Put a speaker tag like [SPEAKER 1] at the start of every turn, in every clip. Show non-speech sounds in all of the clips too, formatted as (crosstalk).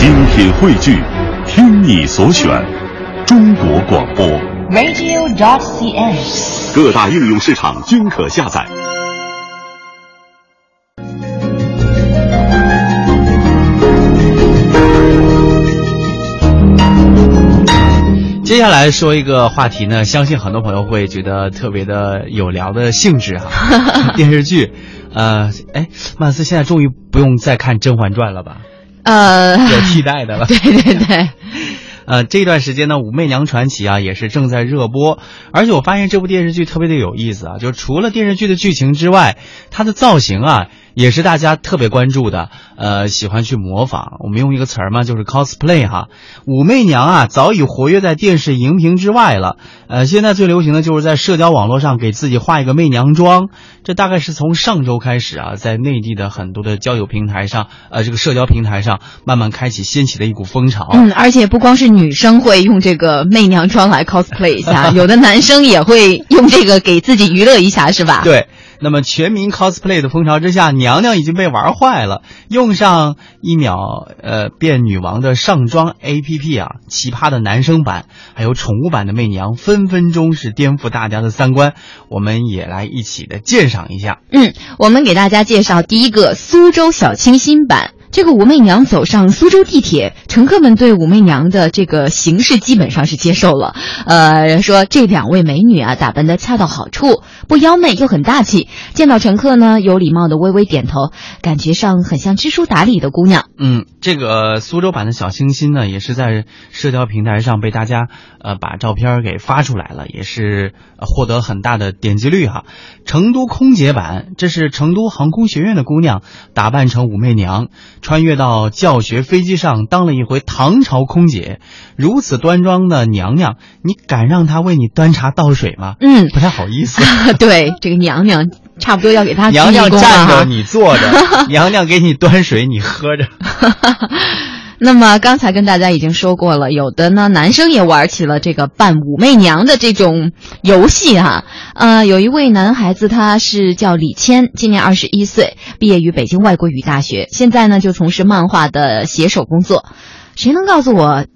[SPEAKER 1] 精品汇聚，听你所选，中国广播。
[SPEAKER 2] radio.dot.cn，。
[SPEAKER 1] 各大应用市场均可下载。
[SPEAKER 3] 接下来说一个话题呢，相信很多朋友会觉得特别的有聊的性质哈、(laughs) 电视剧，呃，哎，曼斯现在终于不用再看《甄嬛传》了吧？
[SPEAKER 4] 呃，
[SPEAKER 3] 有替代的了。
[SPEAKER 4] 对 (laughs) 对对，(laughs)
[SPEAKER 3] 呃，这段时间呢，《武媚娘传奇》啊也是正在热播，而且我发现这部电视剧特别的有意思啊，就是除了电视剧的剧情之外，它的造型啊也是大家特别关注的，呃，喜欢去模仿。我们用一个词儿嘛，就是 cosplay 哈。武媚娘啊早已活跃在电视荧屏之外了，呃，现在最流行的就是在社交网络上给自己画一个媚娘妆，这大概是从上周开始啊，在内地的很多的交友平台上，呃，这个社交平台上慢慢开启掀起的一股风潮。
[SPEAKER 4] 嗯，而且不光是女生会用这个媚娘妆来 cosplay 一下，(laughs) 有的男生也会用这个给自己娱乐一下，是吧？
[SPEAKER 3] 对，那么全民 cosplay 的风潮之下，娘娘已经被玩坏了。用上一秒呃变女王的上妆 APP 啊，奇葩的男生版还有宠物版的媚娘，分分钟是颠覆大家的三观。我们也来一起的鉴赏一下。
[SPEAKER 4] 嗯，我们给大家介绍第一个苏州小清新版。这个武媚娘走上苏州地铁，乘客们对武媚娘的这个形式基本上是接受了。呃，说这两位美女啊，打扮的恰到好处，不妖媚又很大气。见到乘客呢，有礼貌的微微点头，感觉上很像知书达理的姑娘。
[SPEAKER 3] 嗯，这个苏州版的小清新呢，也是在社交平台上被大家呃把照片给发出来了，也是、获得很大的点击率哈。成都空姐版，这是成都航空学院的姑娘打扮成武媚娘，穿越到教学飞机上当了一回唐朝空姐。如此端庄的娘娘，你敢让她为你端茶倒水吗？
[SPEAKER 4] 嗯，
[SPEAKER 3] 不太好意思。(laughs)
[SPEAKER 4] 对，这个娘娘差不多要给她
[SPEAKER 3] 娘娘站着，你坐着；娘娘给你端水，你喝着。(laughs) (laughs)
[SPEAKER 4] 那么刚才跟大家已经说过了，有的呢男生也玩起了这个扮武媚娘的这种游戏哈、呃，有一位男孩子他是叫李谦，今年二十一岁，毕业于北京外国语大学，现在呢就从事漫画的写手工作。谁能告诉我？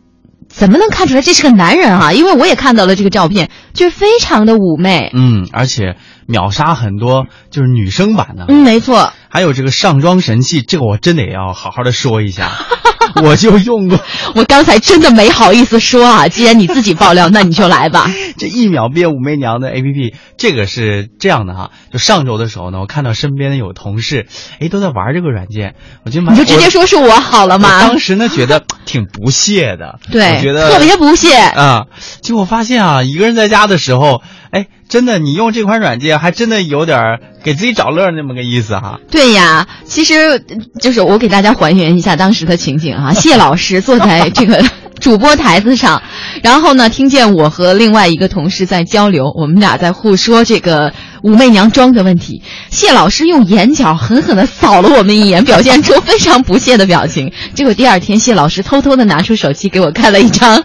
[SPEAKER 4] 怎么能看出来这是个男人啊？因为我也看到了这个照片，就是非常的妩媚。
[SPEAKER 3] 嗯，而且秒杀很多就是女生版的。
[SPEAKER 4] 嗯，没错。
[SPEAKER 3] 还有这个上妆神器，这个我真得要好好的说一下，(laughs) 我就用过。
[SPEAKER 4] 我刚才真的没好意思说啊，(laughs) 既然你自己爆料，那你就来吧。(laughs)
[SPEAKER 3] 这一秒变武媚娘的 A P P，这个是这样的哈。就上周的时候呢，我看到身边有同事，哎，都在玩这个软件，我就
[SPEAKER 4] 你就直接说是我好了
[SPEAKER 3] 我
[SPEAKER 4] 吗？
[SPEAKER 3] 当时呢觉得挺不屑的，
[SPEAKER 4] 对，
[SPEAKER 3] 我觉得
[SPEAKER 4] 特别不屑。
[SPEAKER 3] 啊、结果发现啊，一个人在家的时候，哎，真的，你用这款软件还真的有点儿给自己找乐那么个意思哈。
[SPEAKER 4] 对呀，其实呃就是我给大家还原一下当时的情景啊。(laughs) 谢老师坐在这个主播台子上，然后呢，听见我和另外一个同事在交流，我们俩在互说这个武媚娘妆的问题。谢老师用眼角狠狠地扫了我们一眼，表现出非常不屑的表情。结果第二天，谢老师偷偷地拿出手机给我看了一张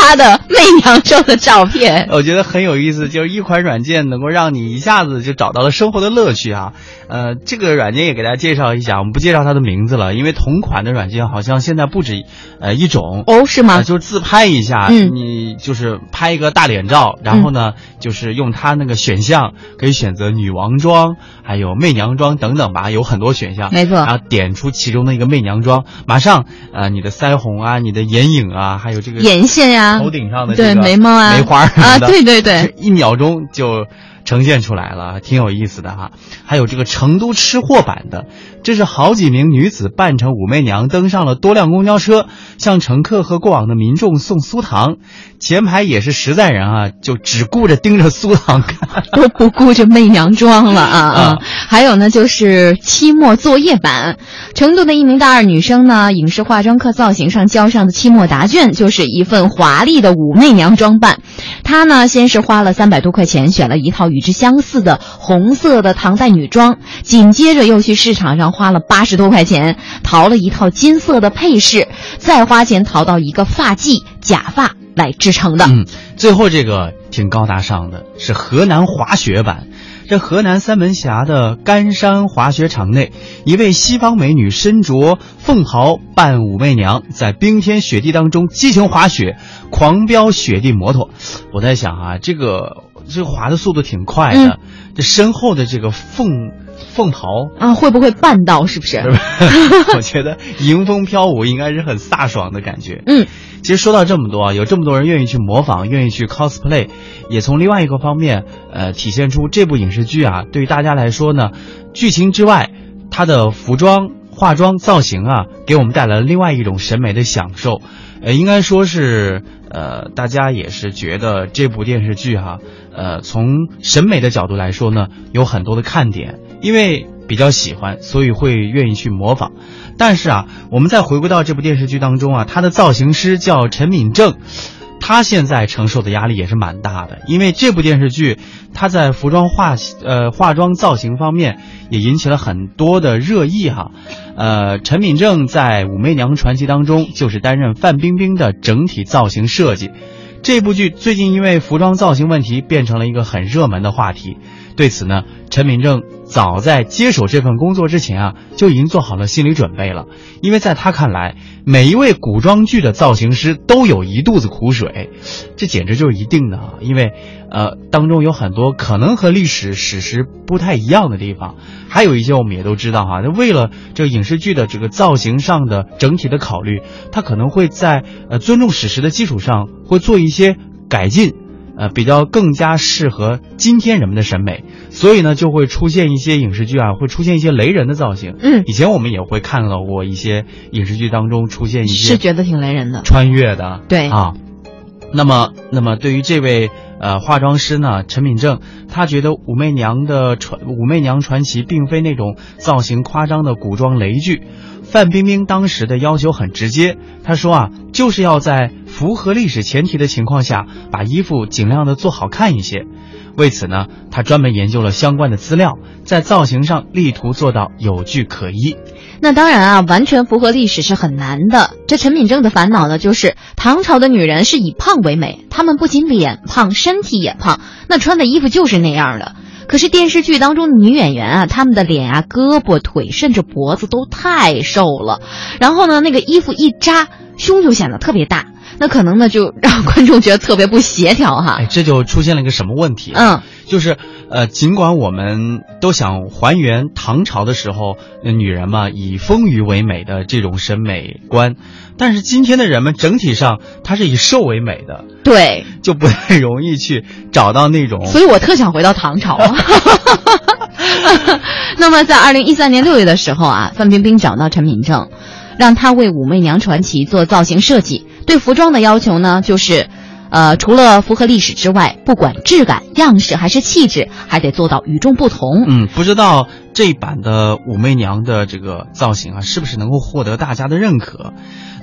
[SPEAKER 4] 他的媚娘妆的照片。(laughs)
[SPEAKER 3] 我觉得很有意思，就是一款软件能够让你一下子就找到了生活的乐趣啊。呃，这个软件也给大家介绍一下，我们不介绍它的名字了，因为同款的软件好像现在不止呃一种。
[SPEAKER 4] 哦，是吗？
[SPEAKER 3] 呃就是自拍一下，
[SPEAKER 4] 嗯
[SPEAKER 3] 你就是拍一个大脸照，然后呢，就是用它那个选项可以选择女王妆，还有媚娘妆等等吧，有很多选项。
[SPEAKER 4] 没错
[SPEAKER 3] 然后点出其中的一个媚娘妆，马上呃你的腮红啊、你的眼影啊，还有这个
[SPEAKER 4] 眼线呀、
[SPEAKER 3] 头顶上的这
[SPEAKER 4] 对
[SPEAKER 3] 个
[SPEAKER 4] 眉毛啊。
[SPEAKER 3] 梅花
[SPEAKER 4] 啊，对对对，
[SPEAKER 3] 一秒钟就呈现出来了，挺有意思的哈。还有这个成都吃货版的，这是好几名女子扮成武媚娘登上了多辆公交车，向乘客和过往的民众送酥糖。前排也是实在人啊，就只顾着盯着酥糖看。(laughs)
[SPEAKER 4] 都不顾着媚娘妆了啊啊
[SPEAKER 3] 啊！
[SPEAKER 4] 还有呢，就是期末作业版。成都的一名大二女生呢，影视化妆课造型上交上的期末答卷就是一份华丽的武媚娘装扮。她呢，先是花了三百多块钱选了一套与之相似的红色的唐代女装，紧接着又去市场上花了八十多块钱淘了一套金色的配饰，再花钱淘到一个发髻、假发来制成的。
[SPEAKER 3] 嗯，最后这个挺高大上的，是河南滑雪版。这河南三门峡的干山滑雪场内，一位西方美女身着凤袍扮武媚娘，在冰天雪地当中激情滑雪，狂飙雪地摩托。我在想啊，这个这个滑的速度挺快的，这身后的这个凤凤袍
[SPEAKER 4] 啊，会不会绊到？是不是？(laughs)
[SPEAKER 3] 我觉得迎风飘舞应该是很飒爽的感觉。
[SPEAKER 4] 嗯。
[SPEAKER 3] 其实说到这么多啊，有这么多人愿意去模仿，愿意去 cosplay，也从另外一个方面，呃，体现出这部影视剧啊，对于大家来说呢，剧情之外，它的服装、化妆、造型啊，给我们带来了另外一种审美的享受。呃，应该说是，呃，大家也是觉得这部电视剧哈，呃，从审美的角度来说呢，有很多的看点，因为比较喜欢，所以会愿意去模仿。但是啊，我们再回归到这部电视剧当中啊，他的造型师叫陈敏正，他现在承受的压力也是蛮大的，因为这部电视剧他在服装化呃化妆造型方面也引起了很多的热议哈。呃，陈敏正在《武媚娘传奇》当中就是担任范冰冰的整体造型设计。这部剧最近因为服装造型问题变成了一个很热门的话题。对此呢，陈敏正早在接手这份工作之前啊，就已经做好了心理准备了。因为在他看来，每一位古装剧的造型师都有一肚子苦水，这简直就是一定的啊！因为，呃，当中有很多可能和历史史实不太一样的地方，还有一些我们也都知道哈。那为了这个影视剧的这个造型上的整体的考虑，他可能会在呃尊重史实的基础上，会做一些改进。呃，比较更加适合今天人们的审美，所以呢，就会出现一些影视剧啊，会出现一些雷人的造型。
[SPEAKER 4] 嗯，
[SPEAKER 3] 以前我们也会看到过一些影视剧当中出现一些
[SPEAKER 4] 是觉得挺雷人的
[SPEAKER 3] 穿越的，
[SPEAKER 4] 对
[SPEAKER 3] 啊。那么，那么对于这位呃化妆师呢，陈敏正，他觉得《武媚娘的传武媚娘传奇》并非那种造型夸张的古装雷剧。范冰冰当时的要求很直接，她说啊，就是要在符合历史前提的情况下，把衣服尽量的做好看一些。为此呢，她专门研究了相关的资料，在造型上力图做到有据可依。
[SPEAKER 4] 那当然啊，完全符合历史是很难的。这陈敏正的烦恼呢，就是唐朝的女人是以胖为美，她们不仅脸胖，身体也胖，那穿的衣服就是那样的。可是电视剧当中的女演员啊，她们的脸啊、胳膊、腿，甚至脖子都太瘦了，然后呢，那个衣服一扎，胸就显得特别大，那可能呢就让 (laughs) 观众觉得特别不协调哈。
[SPEAKER 3] 哎，这就出现了一个什么问题？
[SPEAKER 4] 嗯，
[SPEAKER 3] 就是呃，尽管我们都想还原唐朝的时候女人嘛以丰腴为美的这种审美观。但是今天的人们整体上，他是以瘦为美的，
[SPEAKER 4] 对，(laughs)
[SPEAKER 3] 就不太容易去找到那种。
[SPEAKER 4] 所以我特想回到唐朝。(laughs) 那么在二零一三年六月的时候啊，范冰冰找到陈敏正，让他为《武媚娘传奇》做造型设计。对服装的要求呢，就是，呃，除了符合历史之外，不管质感、样式还是气质，还得做到与众不同。
[SPEAKER 3] 嗯，不知道这一版的武媚娘的这个造型啊，是不是能够获得大家的认可？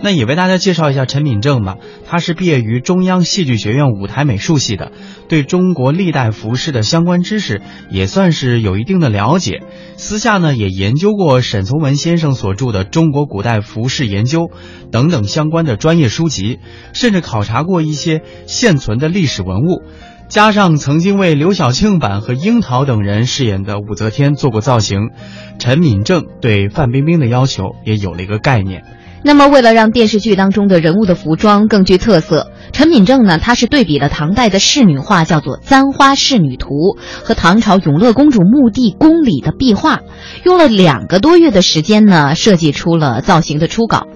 [SPEAKER 3] 那也为大家介绍一下陈敏正吧，他是毕业于中央戏剧学院舞台美术系的，对中国历代服饰的相关知识也算是有一定的了解。私下呢也研究过沈从文先生所著的《中国古代服饰研究》等等相关的专业书籍，甚至考察过一些现存的历史文物。加上曾经为刘晓庆版和樱桃等人饰演的武则天做过造型，陈敏正对范冰冰的要求也有了一个概念。
[SPEAKER 4] 那么，为了让电视剧当中的人物的服装更具特色，陈敏正呢，他是对比了唐代的仕女画，叫做《簪花仕女图》，和唐朝永乐公主墓地宫里的壁画，用了两个多月的时间呢，设计出了造型的初稿。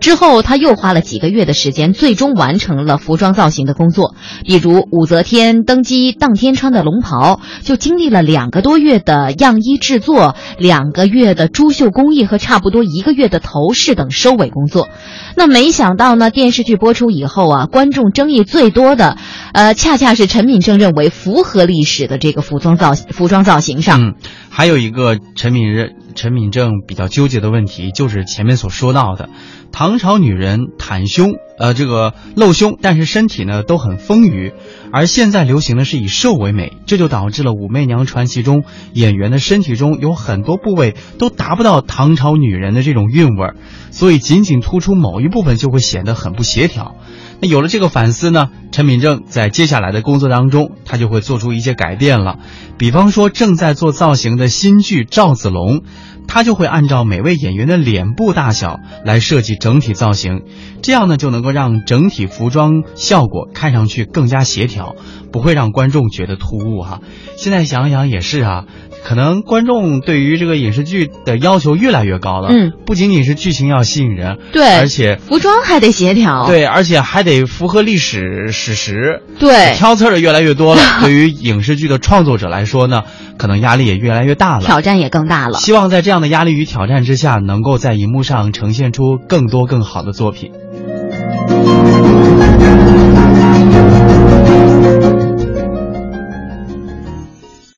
[SPEAKER 4] 之后，他又花了几个月的时间，最终完成了服装造型的工作。比如武则天登基当天穿的龙袍，就经历了两个多月的样衣制作，两个月的珠绣工艺和差不多一个月的头饰等收尾工作。那没想到呢，电视剧播出以后啊，观众争议最多的，呃，恰恰是陈敏正认为符合历史的这个服装造服装造型上。
[SPEAKER 3] 嗯，还有一个陈敏任陈敏正比较纠结的问题，就是前面所说到的。唐朝女人袒胸呃，这个露胸，但是身体呢都很丰腴。而现在流行的是以瘦为美，这就导致了《武媚娘传奇》中演员的身体中有很多部位都达不到唐朝女人的这种韵味儿，所以仅仅突出某一部分就会显得很不协调。那有了这个反思呢，陈敏正在接下来的工作当中，他就会做出一些改变了。比方说，正在做造型的新剧赵子龙，他就会按照每位演员的脸部大小来设计整体造型，这样呢就能够让整体服装效果看上去更加协调，不会让观众觉得突兀哈。现在想想也是啊。可能观众对于这个影视剧的要求越来越高了，
[SPEAKER 4] 嗯，
[SPEAKER 3] 不仅仅是剧情要吸引人，
[SPEAKER 4] 对，
[SPEAKER 3] 而且
[SPEAKER 4] 服装还得协调，
[SPEAKER 3] 对，而且还得符合历史史实，
[SPEAKER 4] 对，
[SPEAKER 3] 挑刺儿的越来越多了。(laughs) 对于影视剧的创作者来说呢，可能压力也越来越大了，
[SPEAKER 4] 挑战也更大了。
[SPEAKER 3] 希望在这的压力与挑战之下，能够在荧幕上呈现出更多更好的作品。